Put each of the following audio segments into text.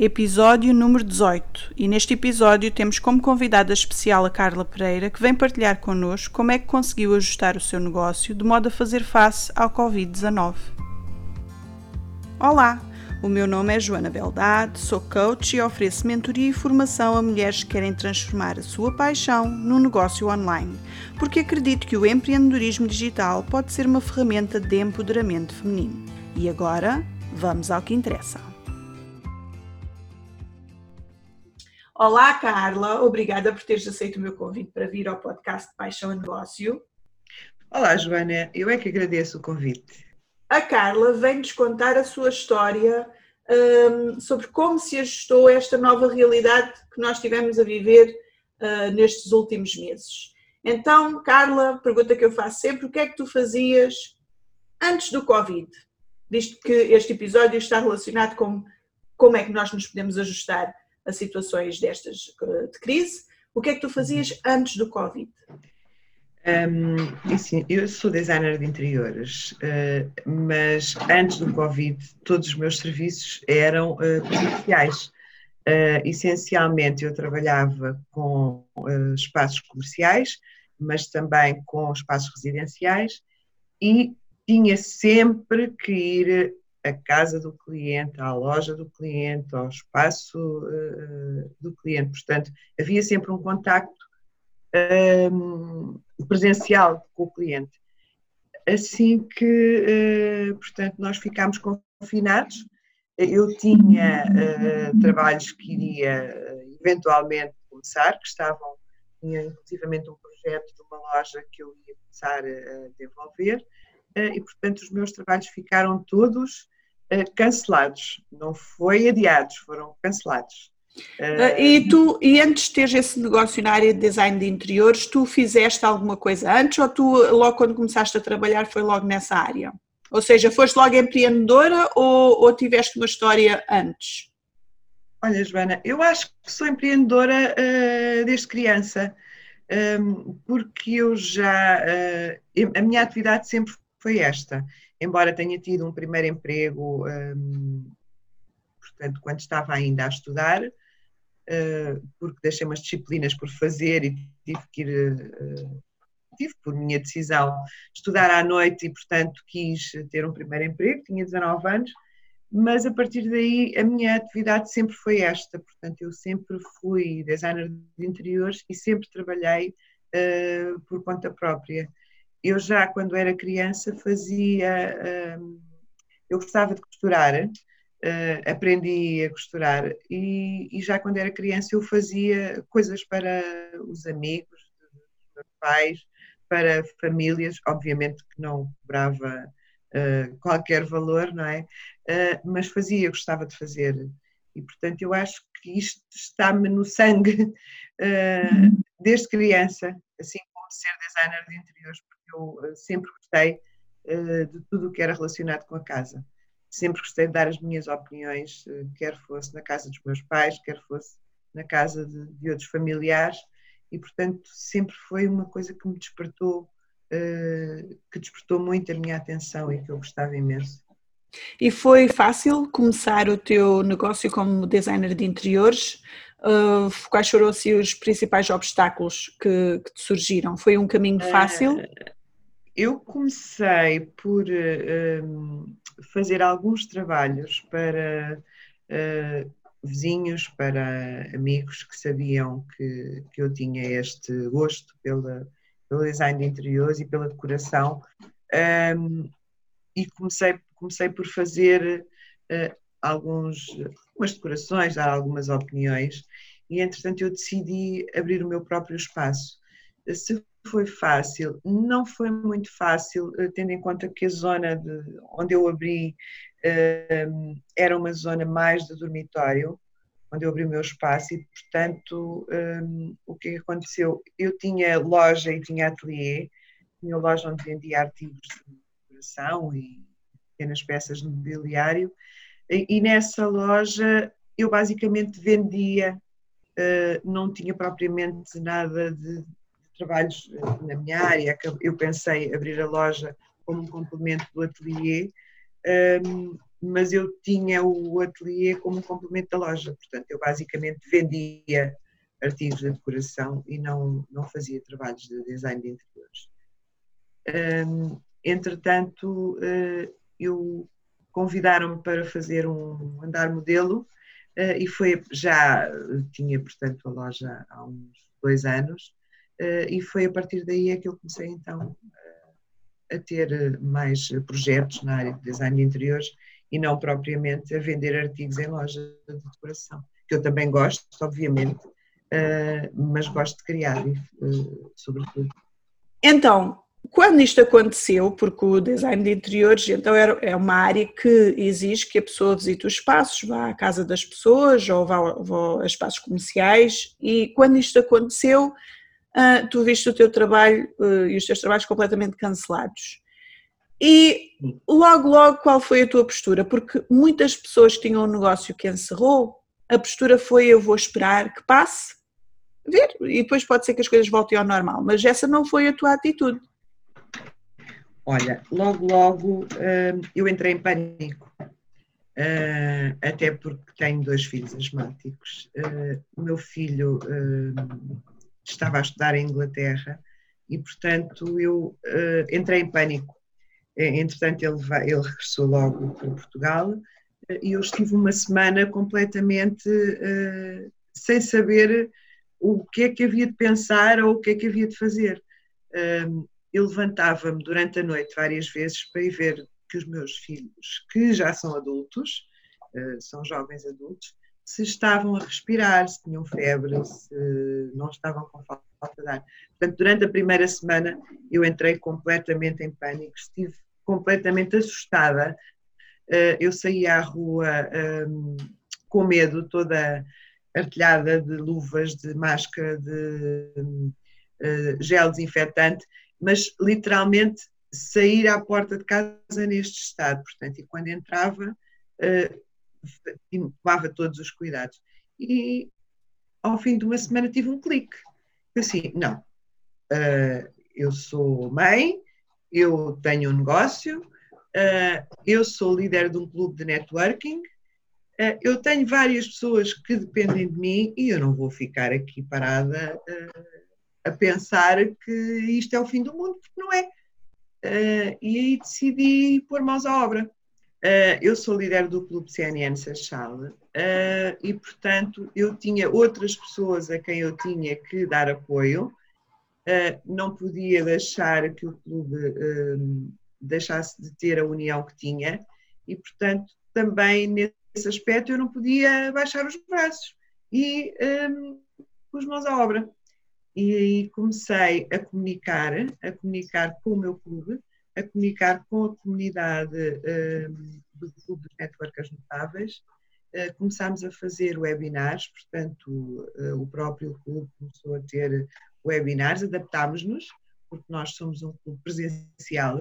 episódio número 18. E neste episódio temos como convidada especial a Carla Pereira, que vem partilhar connosco como é que conseguiu ajustar o seu negócio de modo a fazer face ao Covid-19. Olá, o meu nome é Joana Beldade, sou coach e ofereço mentoria e formação a mulheres que querem transformar a sua paixão num negócio online, porque acredito que o empreendedorismo digital pode ser uma ferramenta de empoderamento feminino. E agora, vamos ao que interessa. Olá, Carla. Obrigada por teres aceito o meu convite para vir ao podcast Paixão e Negócio. Olá, Joana. Eu é que agradeço o convite. A Carla vem-nos contar a sua história um, sobre como se ajustou esta nova realidade que nós tivemos a viver uh, nestes últimos meses. Então, Carla, pergunta que eu faço sempre: o que é que tu fazias antes do Covid? Visto que este episódio está relacionado com como é que nós nos podemos ajustar a situações destas de crise. O que é que tu fazias antes do Covid? Um, assim, eu sou designer de interiores, uh, mas antes do Covid todos os meus serviços eram uh, comerciais. Uh, essencialmente eu trabalhava com uh, espaços comerciais, mas também com espaços residenciais e tinha sempre que ir à casa do cliente, à loja do cliente, ao espaço uh, do cliente. Portanto, havia sempre um contacto um, presencial com o cliente. Assim que, uh, portanto, nós ficámos confinados, eu tinha uh, trabalhos que iria eventualmente começar, que estavam, tinha inclusivamente um projeto de uma loja que eu ia começar a desenvolver, e portanto os meus trabalhos ficaram todos cancelados. Não foi adiados, foram cancelados. Uh, e tu, e antes de teres esse negócio na área de design de interiores, tu fizeste alguma coisa antes ou tu, logo quando começaste a trabalhar, foi logo nessa área? Ou seja, foste logo empreendedora ou, ou tiveste uma história antes? Olha, Joana, eu acho que sou empreendedora uh, desde criança, um, ehm, porque eu já. Uh, a minha atividade sempre foi esta embora tenha tido um primeiro emprego, um, portanto, quando estava ainda a estudar, uh, porque deixei umas disciplinas por fazer e tive que ir, uh, tive por minha decisão, estudar à noite e, portanto, quis ter um primeiro emprego, tinha 19 anos, mas a partir daí a minha atividade sempre foi esta, portanto, eu sempre fui designer de interiores e sempre trabalhei uh, por conta própria eu já quando era criança fazia, hum, eu gostava de costurar, uh, aprendi a costurar e, e, já quando era criança eu fazia coisas para os amigos, dos meus pais, para famílias, obviamente que não cobrava uh, qualquer valor, não é? Uh, mas fazia, gostava de fazer. E portanto eu acho que isto está-me no sangue uhum. desde criança, assim como ser designer de interiores, eu eh, sempre gostei eh, de tudo o que era relacionado com a casa. Sempre gostei de dar as minhas opiniões, eh, quer fosse na casa dos meus pais, quer fosse na casa de, de outros familiares, e portanto sempre foi uma coisa que me despertou, que despertou muito a minha atenção e que eu gostava imenso. E foi fácil começar o teu negócio como designer de interiores? Uh, quais foram assim, os principais obstáculos que, que te surgiram? Foi um caminho fácil? Eu comecei por uh, fazer alguns trabalhos para uh, vizinhos, para amigos que sabiam que, que eu tinha este gosto pela, pelo design de interiores e pela decoração. Um, e comecei, comecei por fazer uh, alguns, algumas decorações, dar algumas opiniões, e entretanto eu decidi abrir o meu próprio espaço. Se foi fácil, não foi muito fácil, eh, tendo em conta que a zona de, onde eu abri uh, era uma zona mais de dormitório, onde eu abri o meu espaço e, portanto, um, o que aconteceu? Eu tinha loja e tinha ateliê, tinha loja onde vendia artigos de decoração e pequenas peças de mobiliário, e, e nessa loja eu basicamente vendia, uh, não tinha propriamente nada de trabalhos eh, na minha área, eu pensei abrir a loja como um complemento do ateliê, um, mas eu tinha o ateliê como um complemento da loja, portanto eu basicamente vendia artigos de decoração e não, não fazia trabalhos de design de interiores. Um, entretanto, uh, eu convidaram-me para fazer um andar modelo uh, e foi já tinha portanto a loja há uns dois anos e foi a partir daí é que eu comecei então a ter mais projetos na área de design de interiores e não propriamente a vender artigos em loja de decoração, que eu também gosto, obviamente, mas gosto de criar, sobretudo. Então, quando isto aconteceu, porque o design de interiores então é uma área que exige que a pessoa visite os espaços, vá à casa das pessoas ou vá, vá a espaços comerciais, e quando isto aconteceu, uh, tu viste o teu trabalho uh, e os teus trabalhos completamente cancelados. E logo, logo, qual foi a tua postura? Porque muitas pessoas que tinham um negócio que encerrou, a postura foi eu vou esperar que passe, ver, e depois pode ser que as coisas voltem ao normal, mas essa não foi a tua atitude. Olha, logo, logo hum, eu entrei em pânico, hum, até porque tenho dois filhos asmáticos. Hum, o meu filho estava a estudar em Inglaterra e, portanto, eu entrei em pânico é, entretanto, ele, vai, ele regressou logo para Portugal eh, e eu estive uma semana completamente uh, sem saber o que é que havia de pensar ou o que é que havia de fazer. Uh, eu levantava-me durante a noite várias vezes para ir ver que os meus filhos, que já são adultos, uh, são jovens adultos, se estavam a respirar, se tinham febre, se não estavam com falta de ar. Portanto, durante a primeira semana eu entrei completamente em pânico, estive completamente assustada. Eh, eu saí à rua ehm, com medo, toda artilhada de luvas, de máscara, de eh, gel desinfetante, mas literalmente sair à porta de casa neste estado. Portanto, e quando entrava, eh, tomava todos os cuidados. E ao fim de uma semana tive um clique. Assim, não, eu sou mãe, eu tenho um negócio, uh, eu sou líder de um clube de networking, uh, eu tenho várias pessoas que dependem de mim e eu não vou ficar aqui parada uh, a pensar que isto é o fim do mundo, porque não é. e aí decidi pôr mãos à obra. Eu sou líder do Clube CNN Seixal e, portanto, eu tinha outras pessoas a quem eu tinha que dar apoio, uh, não podia deixar que o clube uh, deixasse de ter a união que tinha e, portanto, também nesse aspecto eu não podia baixar os braços e um, pus mãos à obra. E aí comecei a comunicar, a comunicar com o meu clube, a comunicar com a comunidade do Clube dos Networkers Notáveis. Uh, começámos a fazer webinars, portanto, uh, o próprio clube começou a ter webinars, adaptámos-nos, porque nós somos um clube presencial,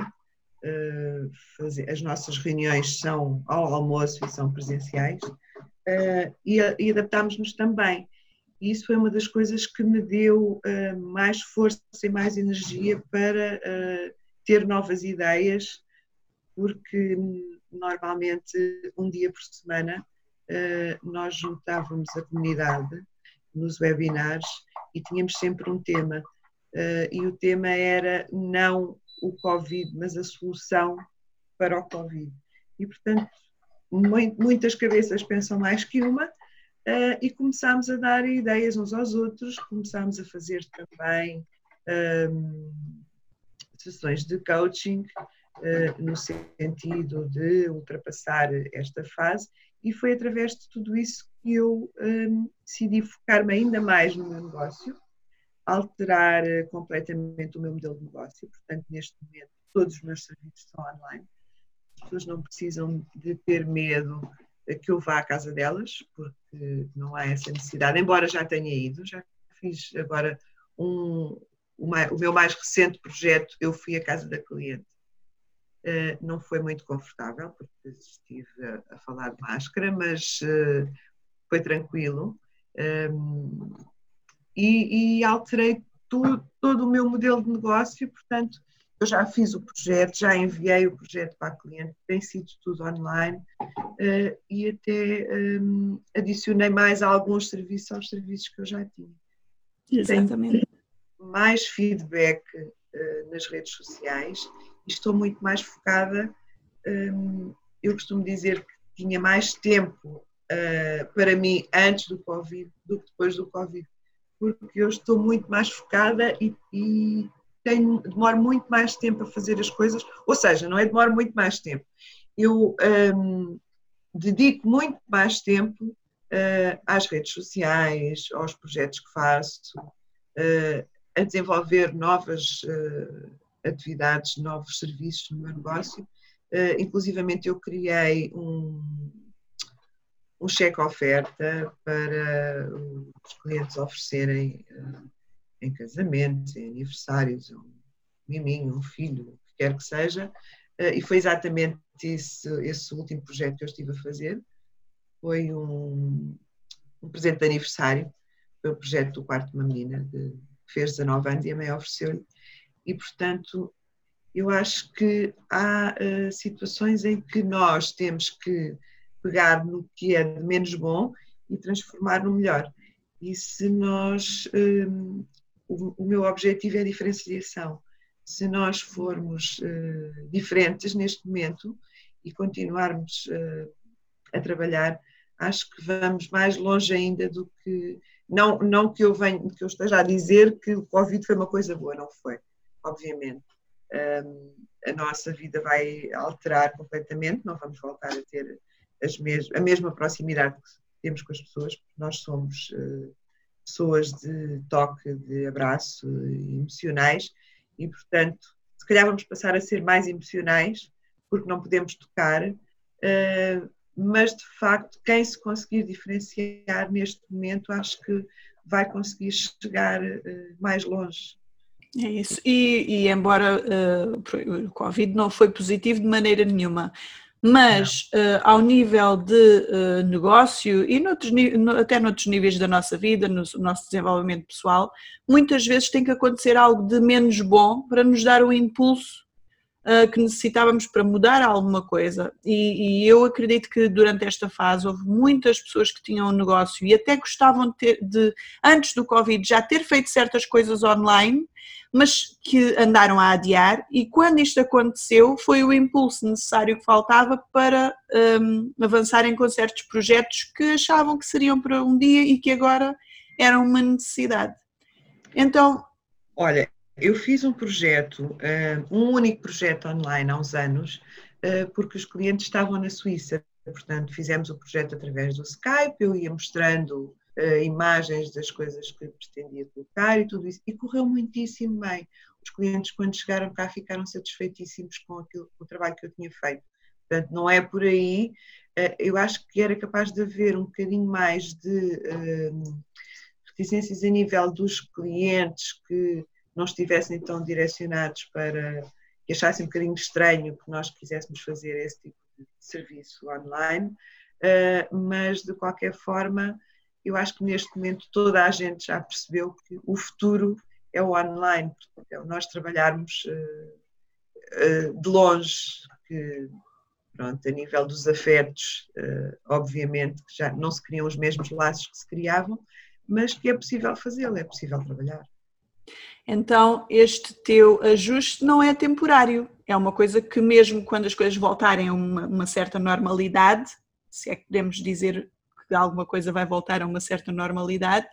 fazer, as nossas reuniões são ao almoço e são presenciais, e, adaptámos-nos também. E isso foi uma das coisas que me deu mais força e mais energia para ter novas ideias, porque normalmente um dia por semana nós juntávamos a comunidade nos webinars e tínhamos sempre um tema. Uh, e o tema era não o Covid, mas a solução para o Covid. E, portanto, muitas cabeças pensam mais que uma uh, e começámos a dar ideias uns aos outros, começámos a fazer também um, sessões de coaching uh, no sentido de ultrapassar esta fase e foi através de tudo isso que eu um, decidi focar-me ainda mais no meu negócio, alterar eh, completamente o meu modelo de negócio. Portanto, neste momento, todos os meus serviços são online. As pessoas não precisam de ter medo que eu vá à casa delas, porque não há essa necessidade, embora já tenha ido, já fiz agora um, o meu mais recente projeto, eu fui à casa da cliente Uh, não foi muito confortável, porque estive a, a falar de máscara, mas uh, foi tranquilo. Um, ehm, e, e, alterei tu, todo o meu modelo de negócio, portanto, eu já fiz o projeto, já enviei o projeto para a cliente, tem sido tudo online uh, e até um, adicionei mais alguns serviços aos serviços que eu já tinha. Exatamente. Mais feedback uh, nas redes sociais e estou muito mais focada. Um, eu costumo dizer que tinha mais tempo uh, para mim antes do Covid do que depois do Covid, porque eu estou muito mais focada e, e tenho, demoro muito mais tempo a fazer as coisas, ou seja, não é demoro muito mais tempo, eu um, dedico muito mais tempo uh, às redes sociais, aos projetos que faço, uh, a desenvolver novas uh, atividades, novos serviços no meu negócio. Uh, inclusivamente eu criei um, um cheque oferta para os clientes oferecerem em casamentos, em aniversários, um miminho, um filho, o que quer que seja, eh, e foi exatamente esse, esse último projeto que eu estive a fazer. Foi um, um presente de aniversário, foi o projeto do quarto de uma menina de, fez 19 anos e a mãe ofereceu-lhe. E, portanto, eu acho que há uh, situações em que nós temos que pegar no que é de menos bom e transformar no melhor. E se nós um, o, o meu objetivo é a diferenciação. Se nós formos uh, diferentes neste momento e continuarmos uh, a trabalhar, acho que vamos mais longe ainda do que. Não, não que, eu venha, que eu esteja a dizer que o Covid foi uma coisa boa, não foi, obviamente. Um, a nossa vida vai alterar completamente, não vamos voltar a ter mes a mesma proximidade que temos com as pessoas, porque nós somos uh, pessoas de toque, de abraço, emocionais, e portanto, se calhar vamos passar a ser mais emocionais, porque não podemos tocar, uh, mas de facto, quem se conseguir diferenciar neste momento, acho que vai conseguir chegar uh, mais longe. É isso, e, e embora uh, o Covid não foi positivo de maneira nenhuma, mas uh, ao nível de uh, negócio e noutros, no, até noutros níveis da nossa vida, no, no, nosso desenvolvimento pessoal, muitas vezes tem que acontecer algo de menos bom para nos dar o impulso uh, que necessitávamos para mudar alguma coisa. E, e, eu acredito que durante esta fase houve muitas pessoas que tinham um negócio e até gostavam de, ter, de antes do Covid, já ter feito certas coisas online mas que andaram a adiar, e quando isto aconteceu, foi o impulso necessário que faltava para um, avançarem com certos projetos que achavam que seriam para um dia e que agora eram uma necessidade. Então. Olha, eu fiz um projeto, hum, um único projeto online há uns anos, hum, porque os clientes estavam na Suíça. Portanto, fizemos o projeto através do Skype, eu ia mostrando uh, imagens das coisas que pretendia colocar e tudo isso. E correu muitíssimo bem. Os clientes, quando chegaram cá, ficaram satisfeitíssimos com, aquilo, com o trabalho que eu tinha feito. Portanto, não é por aí. Eu acho que era capaz de haver um bocadinho mais de reticências a nível dos clientes que não estivessem tão direcionados para que achassem um bocadinho estranho que nós quiséssemos fazer esse tipo de serviço online, uh, mas de qualquer forma eu acho que neste momento toda a gente já percebeu que o futuro é o online, é nós trabalharmos uh, uh, de longe, que pronto, a nível dos afetos, obviamente que já não se criam os mesmos laços que se criavam, mas que é possível fazê-lo, é possível trabalhar. Então, este teu ajuste não é temporário, é uma coisa que mesmo quando as coisas voltarem a uma, uma certa normalidade, se é que podemos dizer que alguma coisa vai voltar a uma certa normalidade,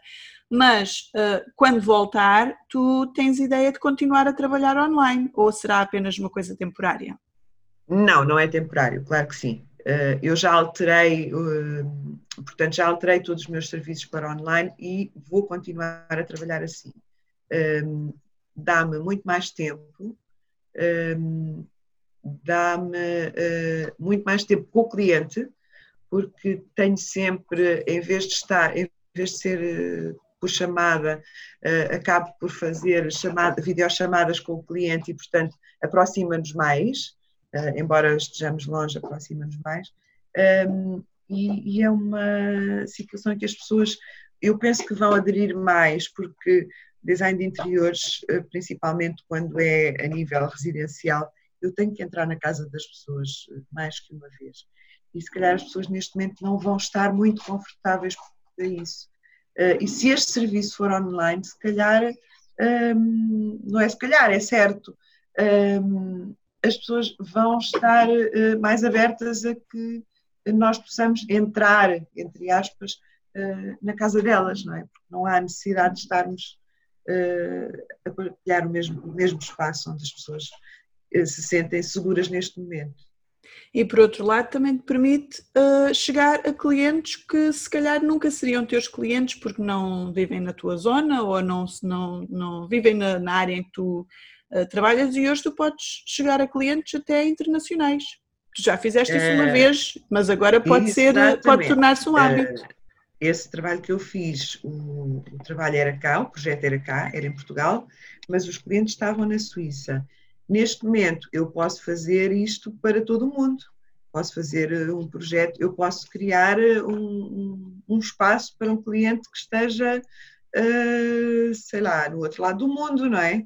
mas uh, quando voltar, tu tens ideia de continuar a trabalhar online ou será apenas uma coisa temporária? Não, não é temporário, claro que sim. Uh, eu já alterei, uh, portanto, já alterei todos os meus serviços para online e vou continuar a trabalhar assim. Dá-me muito mais tempo, dá-me muito mais tempo com o cliente, porque tenho sempre, em vez de estar, em vez de ser eh, por chamada, uh, acabo por fazer chamada, videochamadas com o cliente e, portanto, aproxima-nos mais, uh, embora estejamos longe, aproxima-nos mais. Um, e, e, é uma situação em que as pessoas, eu penso que vão aderir mais, porque design de interiores, principalmente quando é a nível residencial, eu tenho que entrar na casa das pessoas mais que uma vez. E se calhar as pessoas neste momento não vão estar muito confortáveis para isso. E se este serviço for online, se calhar, não é se calhar, é certo, as pessoas vão estar mais abertas a que nós possamos entrar, entre aspas, eh, na casa delas, não é? Porque não há necessidade de estarmos eh, a partilhar o mesmo, o mesmo espaço onde as pessoas eh, se sentem seguras neste momento. E por outro lado, também te permite uh, chegar a clientes que se calhar nunca seriam teus clientes porque não vivem na tua zona ou não, não, não vivem na, na área em que tu uh, trabalhas e hoje tu podes chegar a clientes até internacionais. Tu já fizeste isso uma vez, mas agora pode ser, pode tornar-se um hábito. Uh, esse trabalho que eu fiz, o, o, trabalho era cá, o projeto era cá, era em Portugal, mas os clientes estavam na Suíça. Neste momento, eu posso fazer isto para todo o mundo. Posso fazer eh, um projeto, eu posso criar um, um, um espaço para um cliente que esteja, uh, sei lá, no outro lado do mundo, não é?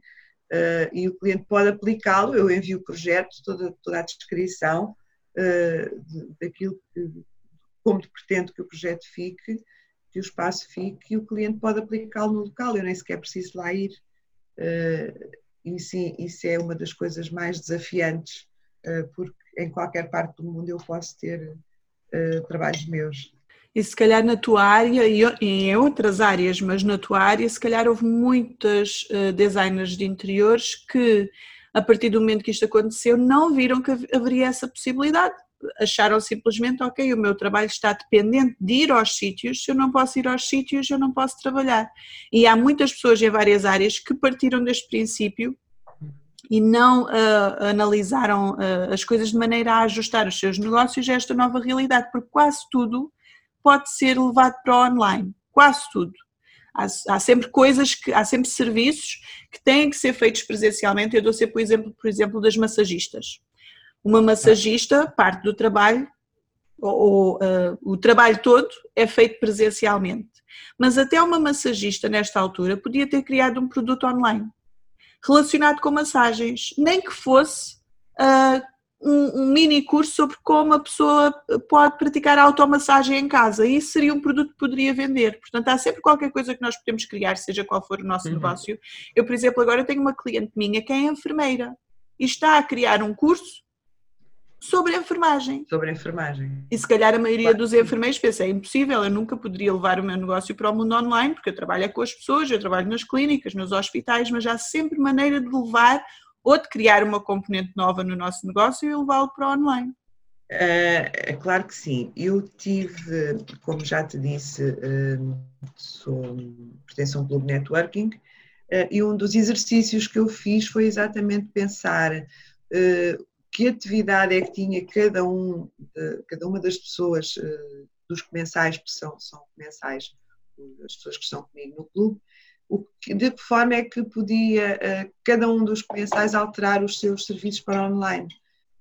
Uh, e o cliente pode aplicá-lo, eu envio o projeto, toda, toda a descrição uh, daquilo que, como pretendo que o projeto fique, que o espaço fique e o cliente pode aplicá-lo no local, eu nem sequer preciso lá ir. Uh, e sim, isso é uma das coisas mais desafiantes, uh, porque em qualquer parte do mundo eu posso ter uh, trabalhos meus. E se calhar na tua área e em outras áreas, mas na tua área, se calhar houve muitas designers de interiores que, a partir do momento que isto aconteceu, não viram que haveria essa possibilidade acharam simplesmente, ok, o meu trabalho está dependente de ir aos sítios, se eu não posso ir aos sítios, eu não posso trabalhar. E há muitas pessoas em várias áreas que partiram deste princípio e não uh, analisaram uh, as coisas de maneira a ajustar os seus negócios a esta nova realidade, porque quase tudo pode ser levado para o online, quase tudo. Há, há, sempre coisas que há sempre serviços que têm que ser feitos presencialmente. Eu dou sempre o exemplo, por exemplo, das massagistas. Uma massagista, parte do trabalho, ou, ou uh, o trabalho todo, é feito presencialmente. Mas até uma massagista, nesta altura, podia ter criado um produto online relacionado com massagens, nem que fosse uh, um, um, mini curso sobre como a pessoa pode praticar a automassagem em casa. E isso seria um produto que poderia vender. Portanto, há sempre qualquer coisa que nós podemos criar, seja qual for o nosso uhum. negócio. Eu, por exemplo, agora tenho uma cliente minha que é enfermeira e está a criar um curso sobre a enfermagem. Sobre a enfermagem. E se calhar a maioria claro. dos enfermeiros pensa, é impossível, eu nunca poderia levar o meu negócio para o mundo online, porque eu trabalho é com as pessoas, eu trabalho nas clínicas, nos hospitais, mas há sempre maneira de levar ou de criar uma componente nova no nosso negócio e levá-lo para o online. É, é claro que sim. Eu tive, como já te disse, hum, sou, pertenço a um clube networking eh, e um dos exercícios que eu fiz foi exatamente pensar eh, que atividade é que tinha cada, um, cada uma das pessoas, eh, dos comensais, que são, são comensais, as pessoas que estão comigo no clube, de que forma é que podia eh, cada um dos comensais alterar os seus serviços para online.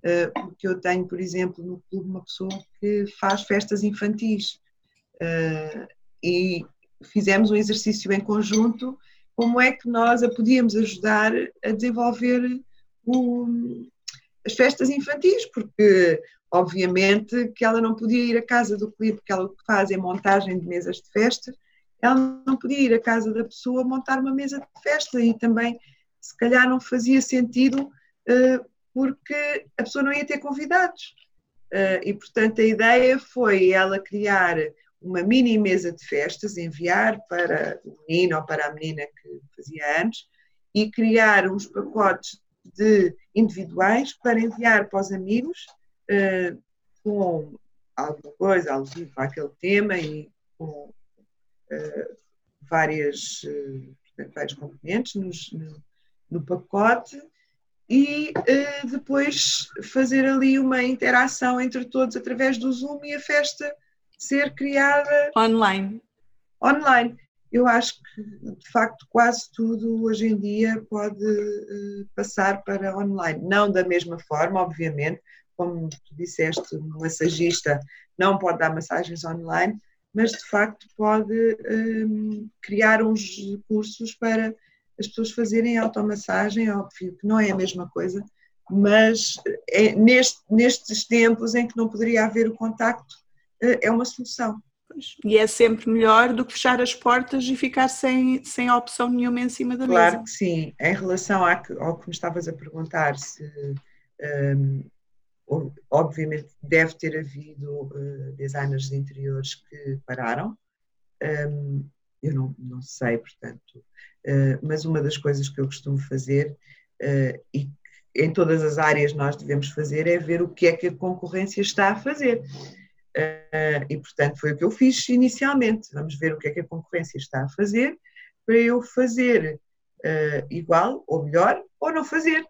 Eh, porque eu tenho, por exemplo, no clube uma pessoa que faz festas infantis e fizemos um exercício em conjunto como é que nós a podíamos ajudar a desenvolver o, as festas infantis, porque obviamente que ela não podia ir à casa do cliente, porque ela o que faz é montagem de mesas de festa, ela não podia ir à casa da pessoa montar uma mesa de festa e também se calhar não fazia sentido uh, porque a pessoa não ia ter convidados. Uh, e portanto a ideia foi ela criar uma mini mesa de festas, enviar para o menino ou para a menina que fazia anos e criar uns pacotes de individuais para enviar para os amigos uh, com alguma coisa alusiva àquele tema e com uh, várias, uh, vários componentes nos, no, no, pacote e depois fazer ali uma interação entre todos através do Zoom e a festa ser criada online. Online eu acho que, de facto, quase tudo hoje em dia pode uh, passar para online. Não da mesma forma, obviamente, como tu disseste, um massagista não pode dar massagens online, mas de facto pode um, criar uns cursos para as pessoas fazerem automassagem, óbvio que não é a mesma coisa, mas é neste, nestes tempos em que não poderia haver o contacto, eh, é uma solução. E é sempre melhor do que fechar as portas e ficar sem, sem opção nenhuma em cima da claro mesa. Claro que sim. Em relação ao que me estavas a perguntar, se um, obviamente deve ter havido uh, designers de interiores que pararam. Um, eu não, não sei, portanto, uh, mas uma das coisas que eu costumo fazer uh, e em todas as áreas nós devemos fazer é ver o que é que a concorrência está a fazer. Uh, e, portanto, foi o que eu fiz inicialmente. Vamos ver o que é que a concorrência está a fazer para eu fazer uh, igual ou melhor ou não fazer.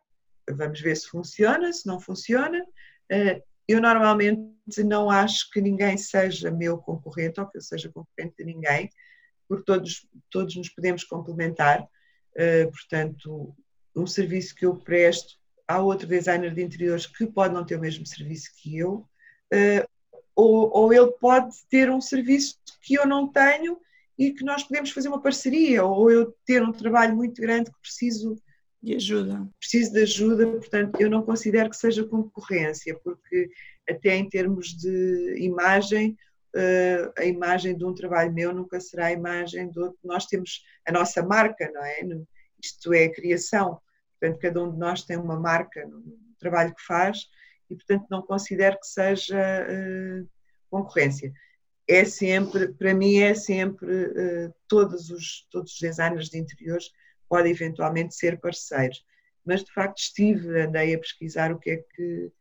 Vamos ver se funciona, se não funciona. Uh, eu normalmente não acho que ninguém seja meu concorrente ou que eu seja concorrente de ninguém, porque todos, todos nos podemos complementar. portanto, um serviço que eu presto há outro designer de interiores que pode não ter o mesmo serviço que eu, ou, ou ele pode ter um serviço que eu não tenho e que nós podemos fazer uma parceria, ou eu ter um trabalho muito grande que preciso de ajuda. Preciso de ajuda, portanto, eu não considero que seja concorrência, porque até em termos de imagem, uh, a imagem de um trabalho meu nunca será a imagem do outro. Nós temos a nossa marca, não é? Isto é a criação. Portanto, cada um de nós tem uma marca no trabalho que faz e, portanto, não considero que seja uh, concorrência. É sempre, para mim, é sempre, uh, todos, os, todos os designers de interiores podem eventualmente ser parceiros. Mas, de facto, estive, andei a pesquisar o que é que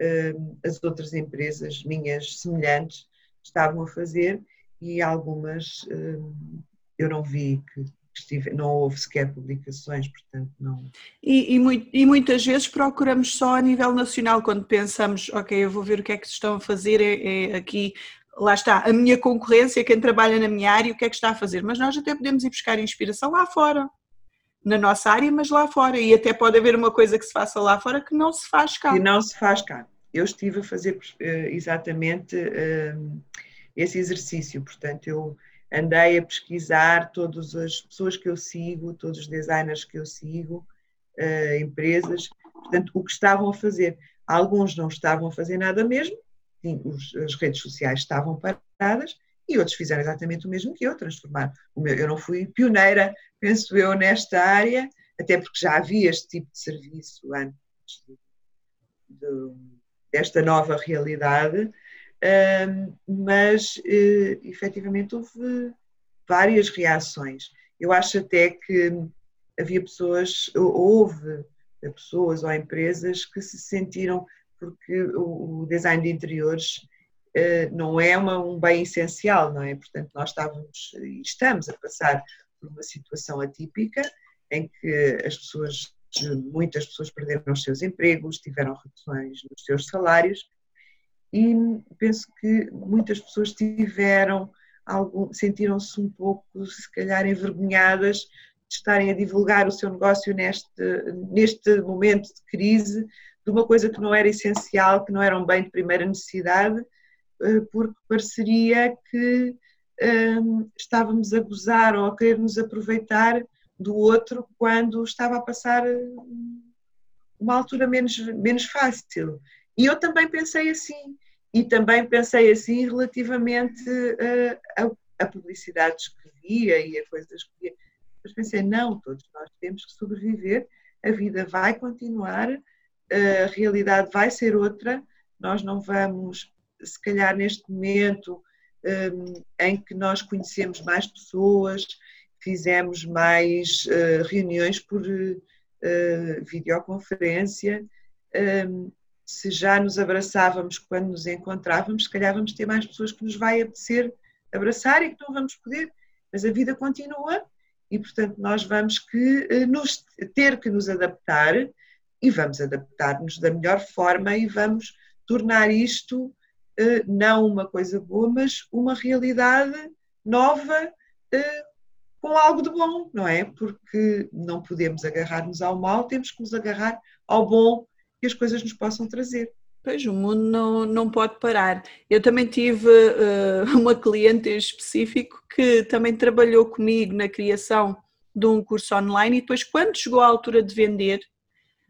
uh, as outras empresas minhas semelhantes estavam a fazer e algumas eu não vi que estive, não houve sequer publicações, portanto não. E, e, muito, e, muitas vezes procuramos só a nível nacional, quando pensamos, ok, eu vou ver o que é que estão a fazer é, é aqui, lá está, a minha concorrência, quem trabalha na minha área, o que é que está a fazer, mas nós até podemos ir buscar inspiração lá fora, na nossa área, mas lá fora, e até pode haver uma coisa que se faça lá fora que não se faz cá. Que não se faz cá. Eu estive a fazer uh, exatamente uh, esse exercício, portanto, eu andei a pesquisar todas as pessoas que eu sigo, todos os designers que eu sigo, uh, empresas, portanto, o que estavam a fazer. Alguns não estavam a fazer nada mesmo, as redes sociais estavam paradas e outros fizeram exatamente o mesmo que eu, transformar meu. Eu não fui pioneira, penso eu, nesta área, até porque já havia este tipo de serviço antes de, de, desta nova realidade, mas uh, efetivamente houve várias reações. Eu acho até que havia pessoas, houve pessoas ou empresas que se sentiram, porque o design de interiores uh, não é uma, um bem essencial, não é? Portanto, nós estávamos e estamos a passar por uma situação atípica em que as pessoas, muitas pessoas perderam os seus empregos, tiveram reduções nos seus salários e penso que muitas pessoas tiveram algum, sentiram-se um pouco, se calhar, envergonhadas de estarem a divulgar o seu negócio neste, neste momento de crise, de uma coisa que não era essencial, que não era um bem de primeira necessidade, eh, porque pareceria que um, estávamos a gozar ou a querer nos aproveitar do outro quando estava a passar uma altura menos, menos fácil. E eu também pensei assim, e também pensei assim relativamente a, a, a publicidades que via e a coisas que via. Mas pensei, não, todos nós temos que sobreviver, a vida vai continuar, a realidade vai ser outra, nós não vamos, se calhar neste momento um, em que nós conhecemos mais pessoas, fizemos mais uh, reuniões por uh, videoconferência, um, se já nos abraçávamos quando nos encontrávamos, se calhar vamos ter mais pessoas que nos vai apetecer abraçar e que não vamos poder, mas a vida continua e, portanto, nós vamos que eh, nos, ter que nos adaptar e vamos adaptar-nos da melhor forma e vamos tornar isto eh, não uma coisa boa, mas uma realidade nova eh, com algo de bom, não é? Porque não podemos agarrar-nos ao mal, temos que nos agarrar ao bom que as coisas nos possam trazer. Pois, o mundo não, não pode parar. Eu também tive uh, uma cliente em específico que também trabalhou comigo na criação de um curso online e depois quando chegou a altura de vender,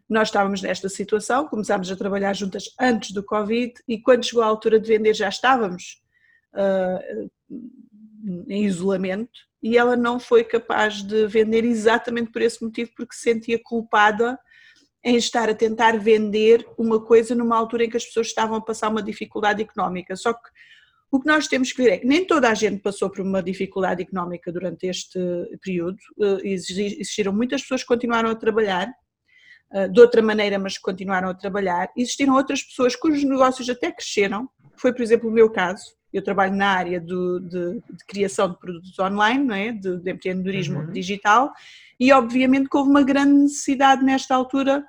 nós estávamos nesta situação, começámos a trabalhar juntas antes do Covid e quando chegou a altura de vender já estávamos uh, em isolamento e ela não foi capaz de vender exatamente por esse motivo, porque se sentia culpada em estar a tentar vender uma coisa numa altura em que as pessoas estavam a passar uma dificuldade económica. Só que o que nós temos que ver é que nem toda a gente passou por uma dificuldade económica durante este período. Eh, existiram muitas pessoas que continuaram a trabalhar eh, de outra maneira, mas que continuaram a trabalhar. Existiram outras pessoas cujos negócios até cresceram. Foi, por exemplo, o meu caso. Eu trabalho na área do, de, de, criação de produtos online, não é? de, de empreendedorismo uhum. digital, e obviamente que houve uma grande necessidade nesta altura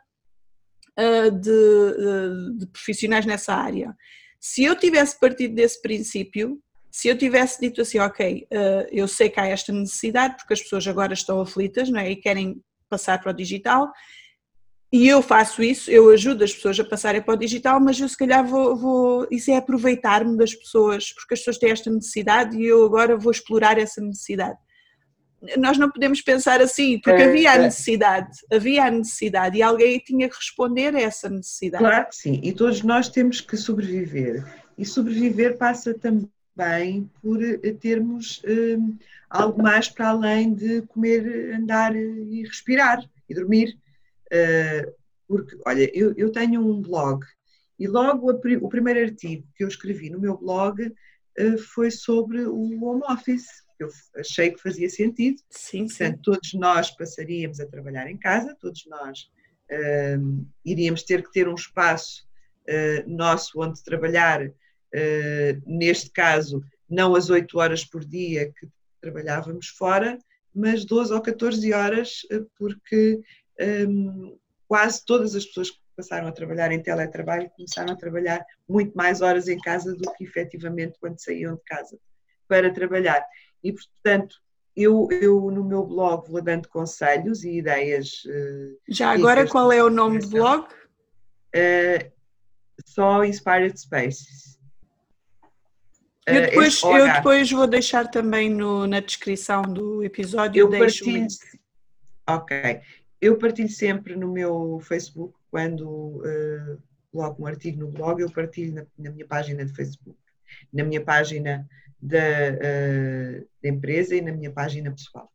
uh, de, uh, de profissionais nessa área. Se eu tivesse partido desse princípio, se eu tivesse dito assim, ok, uh, eu sei que há esta necessidade porque as pessoas agora estão aflitas não é? e querem passar para o digital, e eu faço isso, eu ajudo as pessoas a passarem para o digital, mas eu se calhar vou, vou isso é aproveitar-me das pessoas, porque as pessoas têm esta necessidade e eu agora vou explorar essa necessidade. Nós não podemos pensar assim, porque é, havia a é. necessidade, havia a necessidade e alguém tinha que responder a essa necessidade. Claro que sim, e todos nós temos que sobreviver. E sobreviver passa também por eh, termos hum, algo mais para além de comer, andar e respirar e dormir Uh, porque, olha, eu, eu, tenho um blog e logo a, o primeiro artigo que eu escrevi no meu blog uh, foi sobre o home office. Eu achei que fazia sentido. Sim, sim. Portanto, todos nós passaríamos a trabalhar em casa, todos nós uh, iríamos ter que ter um espaço nosso onde trabalhar, neste caso, não as 8 horas por dia que trabalhávamos fora, mas 12 ou 14 horas, porque um, quase todas as pessoas que passaram a trabalhar em teletrabalho começaram a trabalhar muito mais horas em casa do que efetivamente quando saíam de casa para trabalhar. E, portanto, eu, eu no meu blog vou dando conselhos e ideias. Uh, Já agora, qual é o nome do blog? Uh, só Inspired Spaces. Eu eh, depois, eu depois vou deixar também no, na descrição do episódio. Eu partilho, Ok eu partilho sempre no meu Facebook, quando uh, coloco um artigo no blog, eu partilho na, na minha página de Facebook, na minha página da, uh, da empresa e na minha página pessoal.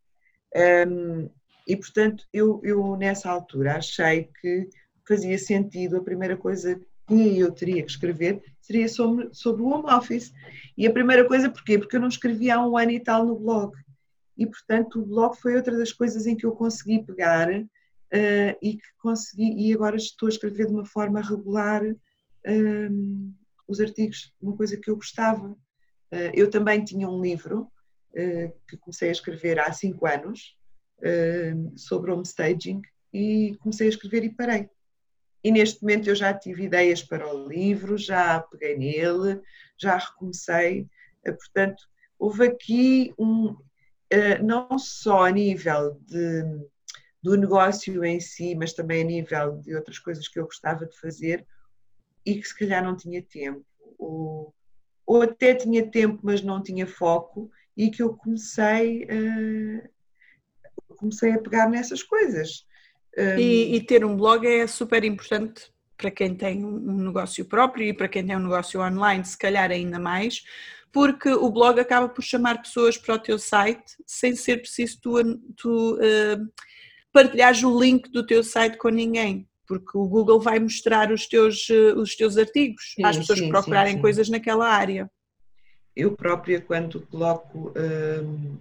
Um, e, portanto, eu, eu nessa altura achei que fazia sentido, a primeira coisa que eu teria que escrever seria sobre, sobre o home office. E a primeira coisa, porquê? Porque eu não escrevia há um ano e tal no blog e portanto o blog foi outra das coisas em que eu consegui pegar uh, e que consegui, e agora estou a escrever de uma forma regular um, os artigos, uma coisa que eu gostava. Uh, eu também tinha um livro uh, que comecei a escrever há cinco anos sobre homestaging e comecei a escrever e parei. E neste momento eu já tive ideias para o livro, já peguei nele, já recomecei. Portanto, houve aqui um, não só a nível de do negócio em si, mas também a nível de outras coisas que eu gostava de fazer e que se calhar não tinha tempo, ou, ou até tinha tempo, mas não tinha foco, e que eu comecei, uh, comecei a pegar nessas coisas. Um, e, e, ter um blog é super importante para quem tem um negócio próprio e para quem tem um negócio online, se calhar ainda mais, porque o blog acaba por chamar pessoas para o teu site sem ser preciso tu, tu uh, partilhares o link do teu site com ninguém, porque o Google vai mostrar os teus, eh, os teus artigos sim, às pessoas sim, que procurarem sim, coisas naquela área. Eu própria, quando coloco, um,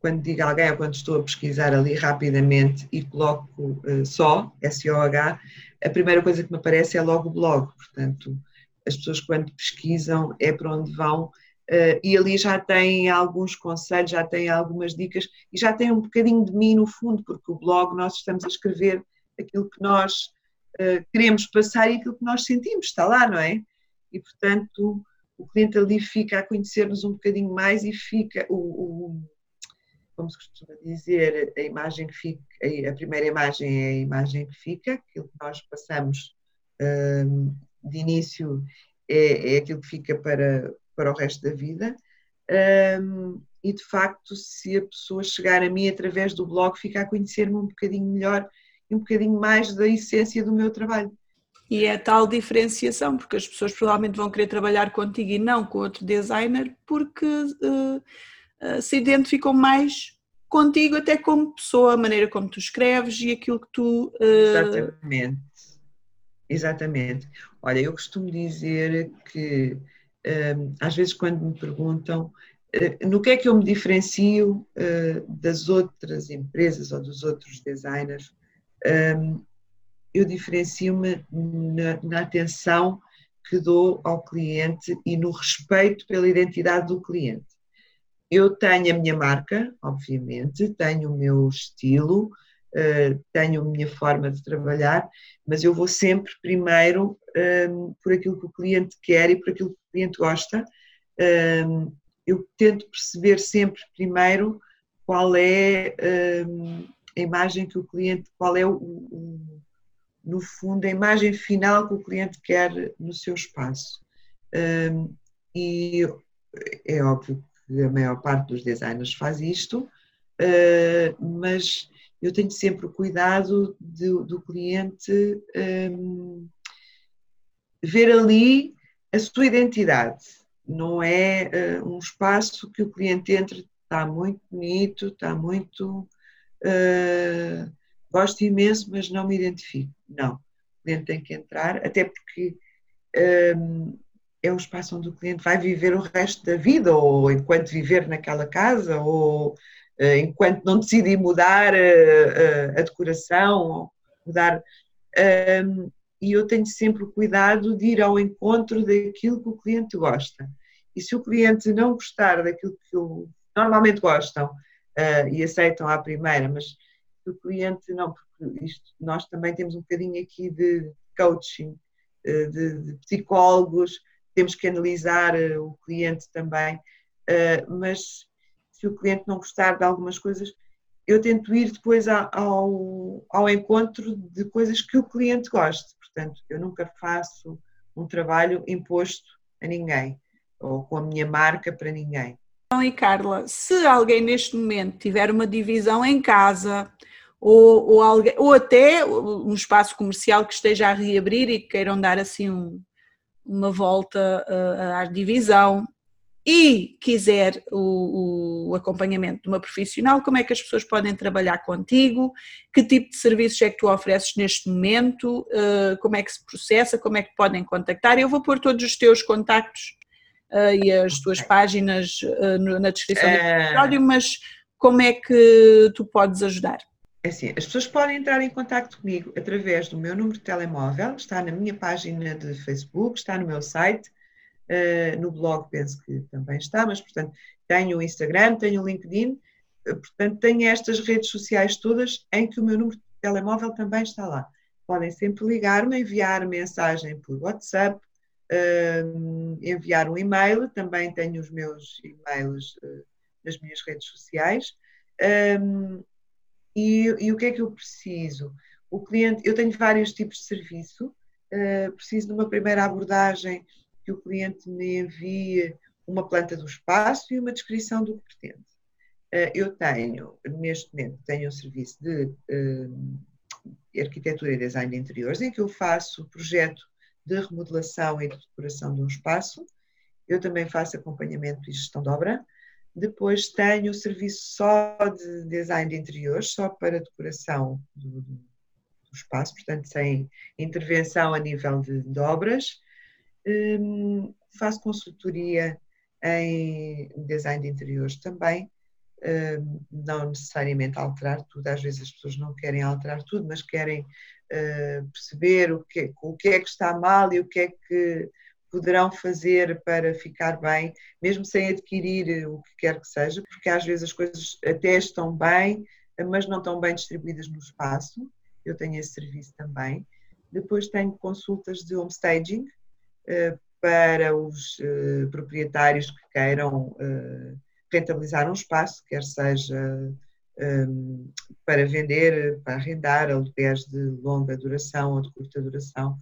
quando digo a alguém ou quando estou a pesquisar ali rapidamente e coloco uh, só, S-O-H, a primeira coisa que me aparece é logo o blog. Portanto, as pessoas quando pesquisam é para onde vão Uh, e ali já tem alguns conselhos, já tem algumas dicas e já tem um bocadinho de mim no fundo, porque o blog nós estamos a escrever aquilo que nós queremos passar e aquilo que nós sentimos, está lá, não é? E portanto o cliente ali fica a conhecer-nos um bocadinho mais e fica o, o como se costuma dizer, a imagem que fica, a primeira imagem é a imagem que fica, aquilo que nós passamos uh, de início é, é aquilo que fica para, para o resto da vida. Um, e de facto, se a pessoa chegar a mim através do blog, fica a conhecer-me um bocadinho melhor um bocadinho mais da essência do meu trabalho. E é tal diferenciação, porque as pessoas provavelmente vão querer trabalhar contigo e não com outro designer, porque uh, uh, se identificam mais contigo, até como pessoa, a maneira como tu escreves e aquilo que tu. Uh... Exatamente. Exatamente. Olha, eu costumo dizer que às vezes quando me perguntam no que é que eu me diferencio das outras empresas ou dos outros designers, eu diferencio-me na, na, atenção que dou ao cliente e no respeito pela identidade do cliente. Eu tenho a minha marca, obviamente, tenho o meu estilo, eh, tenho a minha forma de trabalhar, mas eu vou sempre primeiro por aquilo que o cliente quer e por aquilo que o cliente gosta. Eu tento perceber sempre primeiro qual é a imagem que o cliente, qual é o, o no fundo, a imagem final que o cliente quer no seu espaço. Um, e é óbvio que a maior parte dos designers faz isto, uh, mas eu tenho sempre o cuidado de, do cliente um, ver ali a sua identidade. Não é uh, um espaço que o cliente entre, está muito bonito, está muito. Uh, gosto imenso, mas não me identifico. Não. O cliente tem que entrar, até porque um, é um espaço onde o cliente vai viver o resto da vida, ou enquanto viver naquela casa, ou uh, enquanto não decide mudar uh, a decoração, mudar. Um, e eu tenho sempre o cuidado de ir ao encontro daquilo que o cliente gosta. E se o cliente não gostar daquilo que normalmente gostam uh, e aceitam à primeira, mas o cliente não, porque isto, nós também temos um bocadinho aqui de coaching, uh, de, de, psicólogos, temos que analisar uh, o cliente também, mas se o cliente não gostar de algumas coisas, eu tento ir depois ao, ao encontro de coisas que o cliente goste. Portanto, eu nunca faço um trabalho imposto a ninguém ou com a minha marca para ninguém. Então, e Carla, se alguém neste momento tiver uma divisão em casa ou, ou, alguém, ou até um espaço comercial que esteja a reabrir e que queiram dar assim um, uma volta uh, à divisão e quiser o, o, acompanhamento de uma profissional, como é que as pessoas podem trabalhar contigo? Que tipo de serviços é que tu ofereces neste momento? Uh, como é que se processa? Como é que podem contactar? Eu vou pôr todos os teus contactos e as tuas páginas uh, na descrição do episódio, mas como é que tu podes ajudar? É assim, as pessoas podem entrar em contato comigo através do meu número de telemóvel, está na minha página de Facebook, está no meu site, no blog penso que também está, mas portanto tenho o Instagram, tenho o LinkedIn, portanto tenho estas redes sociais todas em que o meu número de telemóvel também está lá. Podem sempre ligar-me, enviar mensagem por WhatsApp, uh, enviar um e-mail, também tenho os meus e-mails nas minhas redes sociais. Um, e, e, o que é que eu preciso? O cliente, eu tenho vários tipos de serviço, preciso de uma primeira abordagem que o cliente me envie uma planta do espaço e uma descrição do que pretende. Eh, eu tenho, neste momento, tenho um serviço de uh, arquitetura e design de interiores, em que eu faço projeto de remodelação e de decoração de um espaço. Eu também faço acompanhamento e gestão de obra. Depois tenho o serviço só de design de interiores, só para decoração do, do espaço, portanto, sem intervenção a nível de, de obras. Um, faço consultoria em design de interiores também, não necessariamente alterar tudo, às vezes as pessoas não querem alterar tudo, mas querem uh, perceber o que, o que é que está mal e o que é que poderão fazer para ficar bem, mesmo sem adquirir o que quer que seja, porque às vezes as coisas até estão bem, mas não estão bem distribuídas no espaço. Eu tenho esse serviço também. Depois tenho consultas de homestaging, eh, para os eh, proprietários que queiram eh, rentabilizar um espaço, quer seja para vender, para arrendar, aluguéis de longa duração ou de curta duração.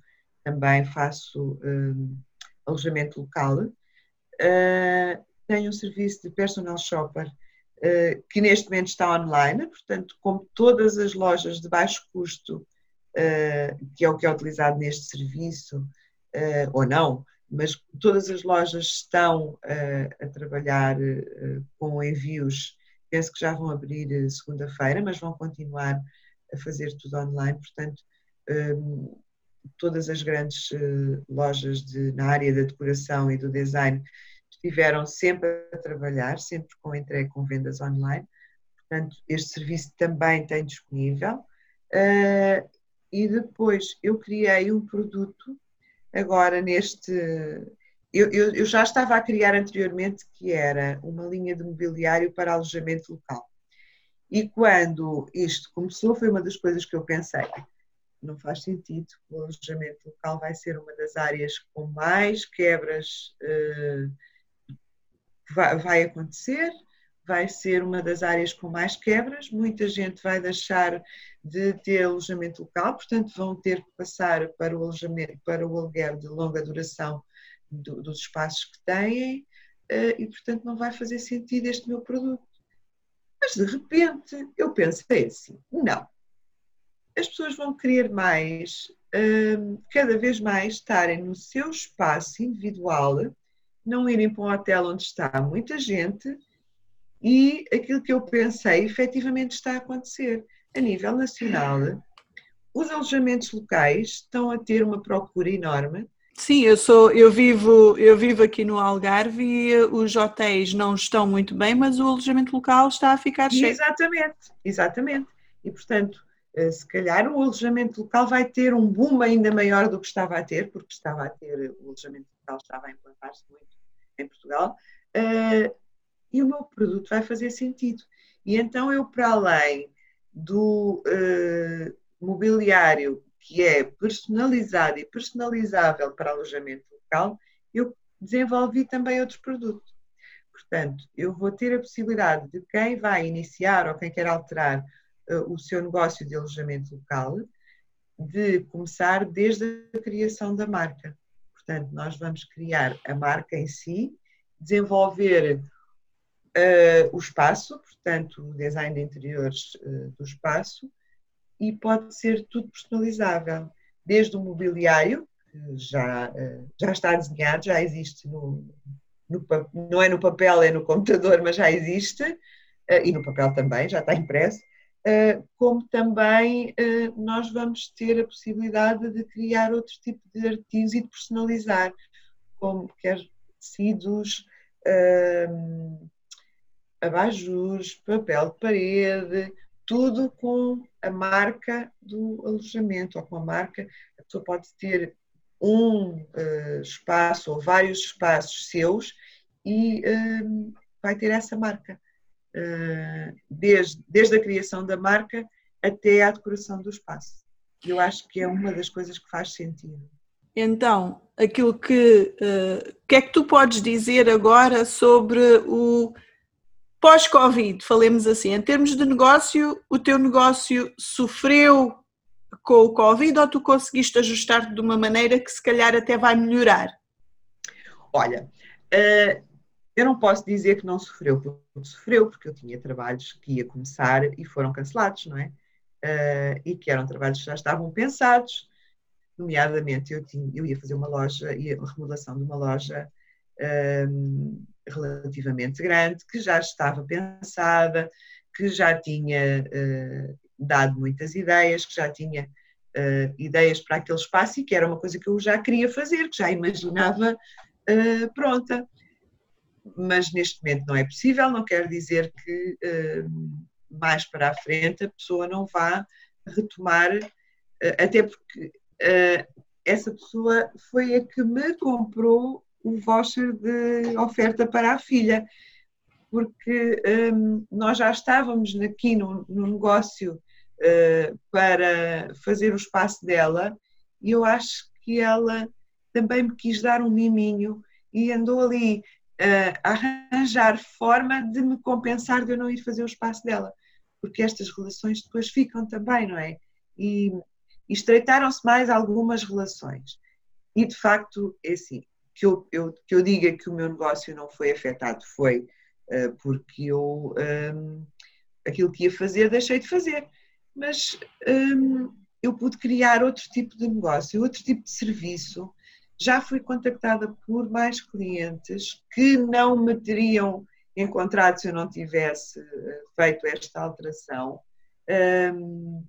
Também faço alojamento local. tenho um serviço de personal shopper uh, que neste momento está online, portanto, como todas as lojas de baixo custo, uh, que é o que é utilizado neste serviço, uh, ou não, mas todas as lojas estão a trabalhar com envios, penso que já vão abrir segunda-feira, mas vão continuar a fazer tudo online, portanto, um, todas as grandes lojas de, na área da decoração e do design estiveram sempre a trabalhar, sempre com entrega com vendas online. Portanto, este serviço também tem disponível. E depois eu criei um produto, agora neste. Eu, eu, eu, já estava a criar anteriormente, que era uma linha de mobiliário para alojamento local. E quando isto começou, foi uma das coisas que eu pensei: não faz sentido, o alojamento local vai ser uma das áreas com mais quebras. Uh, vai, vai acontecer, vai ser uma das áreas com mais quebras, muita gente vai deixar de ter alojamento local, portanto vão ter que passar para o alojamento, para o aluguer de longa duração do, dos espaços que têm eh, e portanto não vai fazer sentido este meu produto. Mas de repente eu pensei assim, não, as pessoas vão querer mais, eh, cada vez mais estarem no seu espaço individual não irem para um hotel onde está muita gente e aquilo que eu pensei efetivamente está a acontecer. A nível nacional, os alojamentos locais estão a ter uma procura enorme. Sim, eu sou, eu vivo, eu vivo aqui no Algarve e os hotéis não estão muito bem, mas o alojamento local está a ficar cheio. Exatamente, exatamente. E portanto, eh, se calhar o alojamento local vai ter um boom ainda maior do que estava a ter, porque estava a ter, o alojamento local estava a implantar-se muito em Portugal, uh, e o meu produto vai fazer sentido. E então eu, para além do uh, mobiliário que é personalizado e personalizável para alojamento local, eu desenvolvi também outros produtos. Portanto, eu vou ter a possibilidade de quem vai iniciar ou quem quer alterar uh, o seu negócio de alojamento local, de começar desde a criação da marca. Portanto, nós vamos criar a marca em si, desenvolver uh, o espaço, portanto, o design de interiores uh, do espaço, e pode ser tudo personalizável, desde o mobiliário, que já, uh, já está desenhado, já existe no, no, não é no papel, é no computador, mas já existe, e no papel também, já está impresso, como também nós vamos ter a possibilidade de criar outro tipo de artigos e de personalizar, como quer tecidos, ehm, abajures, papel de parede, tudo com a marca do alojamento ou com a marca. A pessoa pode ter um uh, espaço ou vários espaços seus e uh, vai ter essa marca. Eh, desde, desde a criação da marca até à decoração do espaço. Eu acho que é uma das coisas que faz sentido. Então, aquilo que, uh, que é que tu podes dizer agora sobre o pós-Covid? Falemos assim, em termos de negócio, o teu negócio sofreu com o Covid ou tu conseguiste ajustar de uma maneira que se calhar até vai melhorar? Olha, uh, eu não posso dizer que não sofreu, porque sofreu, porque eu tinha trabalhos que ia começar e foram cancelados, não é? Uh, e que eram trabalhos que já estavam pensados, nomeadamente eu, tinha, eu ia fazer uma loja, ia uma remodelação de uma loja relativamente grande, que já estava pensada, que já tinha uh, dado muitas ideias, que já tinha uh, ideias para aquele espaço e que era uma coisa que eu já queria fazer, que já imaginava pronta. Mas neste momento não é possível, não quer dizer que mais para a frente a pessoa não vá retomar, até porque essa pessoa foi a que me comprou o voucher de oferta para a filha, porque um, nós já estávamos aqui no, no negócio para fazer o espaço dela e eu acho que ela também me quis dar um miminho e andou ali uh, arranjar forma de me compensar de eu não ir fazer o espaço dela, porque estas relações depois ficam também, não é? E, e estreitaram-se mais algumas relações. E de facto, é assim, que eu, eu, que eu diga que o meu negócio não foi afetado, foi uh, porque eu um, aquilo que ia fazer deixei de fazer. Mas um, eu pude criar outro tipo de negócio, outro tipo de serviço. Já fui contactada por mais clientes que não me teriam encontrado se eu não tivesse eh, feito esta alteração. Um,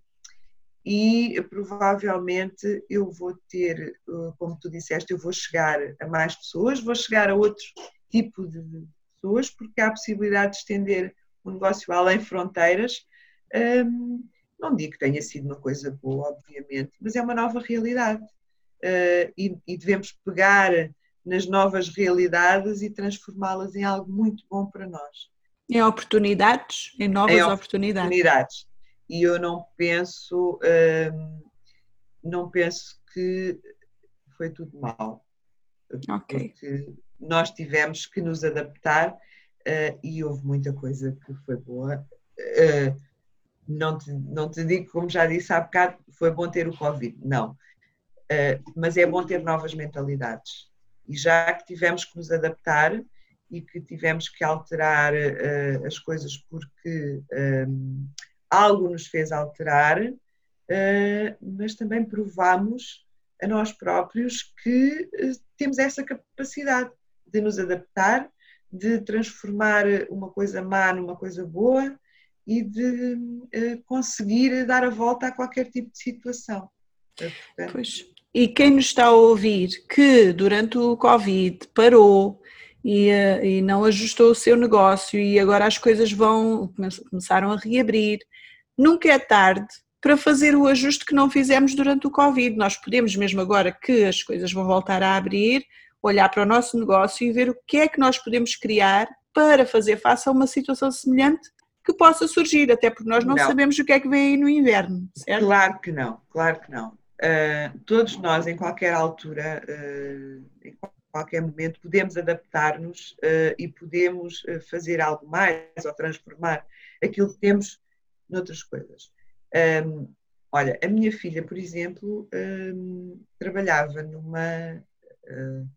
e provavelmente eu vou ter, eh, como tu disseste, eu vou chegar a mais pessoas, vou chegar a outro tipo de pessoas, porque há a possibilidade de estender o negócio além fronteiras. Um, não digo que tenha sido uma coisa boa, obviamente, mas é uma nova realidade. Uh, e, e, devemos pegar nas novas realidades e transformá-las em algo muito bom para nós. Em oportunidades, em novas em oportunidades. oportunidades. E eu não penso, uh, não penso que foi tudo mal. Ok. Porque nós tivemos que nos adaptar uh, e houve muita coisa que foi boa. Uh, não te, não te digo, como já disse há bocado, foi bom ter o Covid, não. Uh, mas é bom ter novas mentalidades. E já que tivemos que nos adaptar e que tivemos que alterar as coisas porque um, algo nos fez alterar, uh, mas também provamos a nós próprios que temos essa capacidade de nos adaptar, de transformar uma coisa má numa coisa boa e de uh, conseguir dar a volta a qualquer tipo de situação. Pois. E quem nos está a ouvir que durante o Covid parou e, e não ajustou o seu negócio e agora as coisas vão começaram a reabrir, nunca é tarde para fazer o ajuste que não fizemos durante o Covid. Nós podemos, mesmo agora que as coisas vão voltar a abrir, olhar para o nosso negócio e ver o que é que nós podemos criar para fazer face a uma situação semelhante que possa surgir, até porque nós não, não, sabemos o que é que vem aí no inverno, certo? Claro que não, claro que não. Uh, todos nós, em qualquer altura, uh, em qualquer momento, podemos adaptar-nos uh, e podemos fazer algo mais ou transformar aquilo que temos noutras coisas. Um, olha, a minha filha, por exemplo, um, trabalhava numa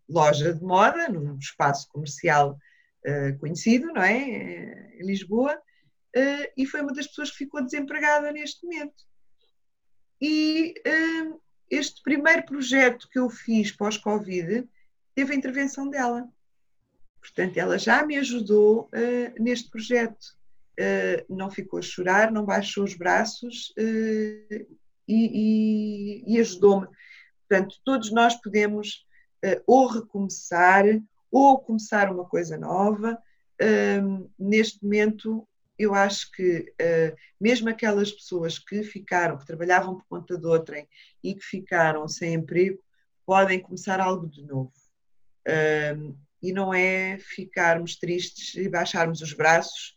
loja de moda, num espaço comercial conhecido, não é? Em Lisboa, uh, e foi uma das pessoas que ficou desempregada neste momento. E uh, este primeiro projeto que eu fiz pós-Covid teve a intervenção dela. Portanto, ela já me ajudou uh, neste projeto. Não ficou a chorar, não baixou os braços e, e, e ajudou-me. Portanto, todos nós podemos ou recomeçar ou começar uma coisa nova. neste momento, eu acho que mesmo aquelas pessoas que ficaram, que trabalhavam por conta de outrem e que ficaram sem emprego, podem começar algo de novo. Uh, e não é ficarmos tristes e baixarmos os braços,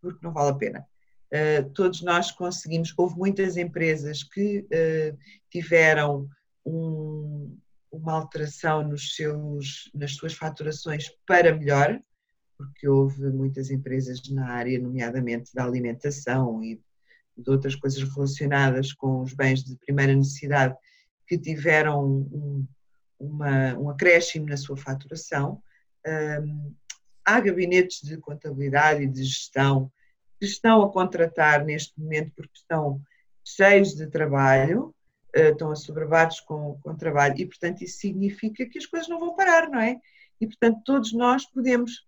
porque não vale a pena. todos nós conseguimos, houve muitas empresas que tiveram um, uma alteração nos seus, nas suas faturações para melhor, porque houve muitas empresas na área, nomeadamente da alimentação e de outras coisas relacionadas com os bens de primeira necessidade, que tiveram um, uma, um acréscimo na sua faturação. Um, há gabinetes de contabilidade e de gestão que estão a contratar neste momento porque estão cheios de trabalho, uh, estão assoberbados com, com trabalho e, portanto, isso significa que as coisas não vão parar, não é? E, portanto, todos nós podemos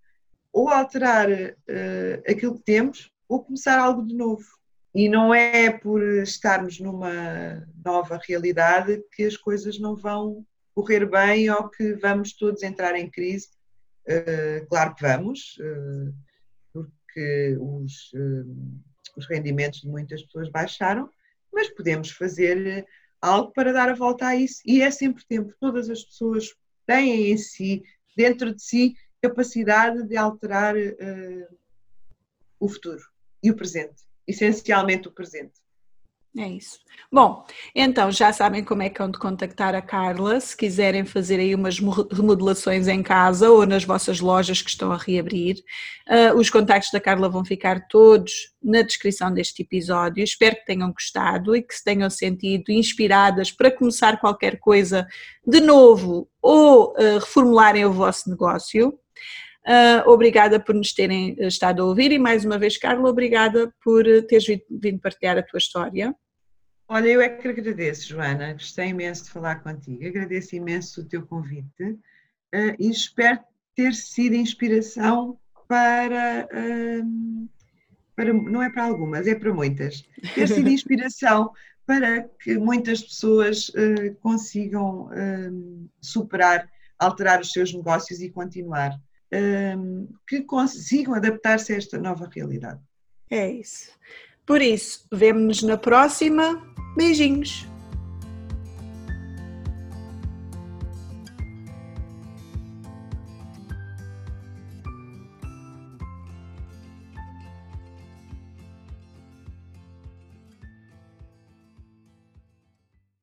ou alterar uh, aquilo que temos ou começar algo de novo. E não é por estarmos numa nova realidade que as coisas não vão correr bem ou que vamos todos entrar em crise. Uh, claro que vamos, uh, porque os, os rendimentos de muitas pessoas baixaram, mas podemos fazer algo para dar a volta a isso. E é sempre tempo. Todas as pessoas têm em si, dentro de si, capacidade de alterar o futuro e o presente, essencialmente o presente. É isso. Bom, então já sabem como é que hão de contactar a Carla se quiserem fazer aí umas remodelações em casa ou nas vossas lojas que estão a reabrir. Uh, os contactos da Carla vão ficar todos na descrição deste episódio. Espero que tenham gostado e que se tenham sentido inspiradas para começar qualquer coisa de novo ou uh, reformularem o vosso negócio. Uh, obrigada por nos terem estado a ouvir e mais uma vez, Carla, obrigada por teres vindo partilhar a tua história. Olha, eu é que agradeço, Joana, gostei imenso de falar contigo, agradeço imenso o teu convite uh, e espero ter sido inspiração para, uh, para, não é para algumas, é para muitas, ter sido inspiração para que muitas pessoas uh, consigam superar, alterar os seus negócios e continuar, que consigam adaptar-se a esta nova realidade. É isso. Por isso, vemo-nos na próxima. Beijinhos!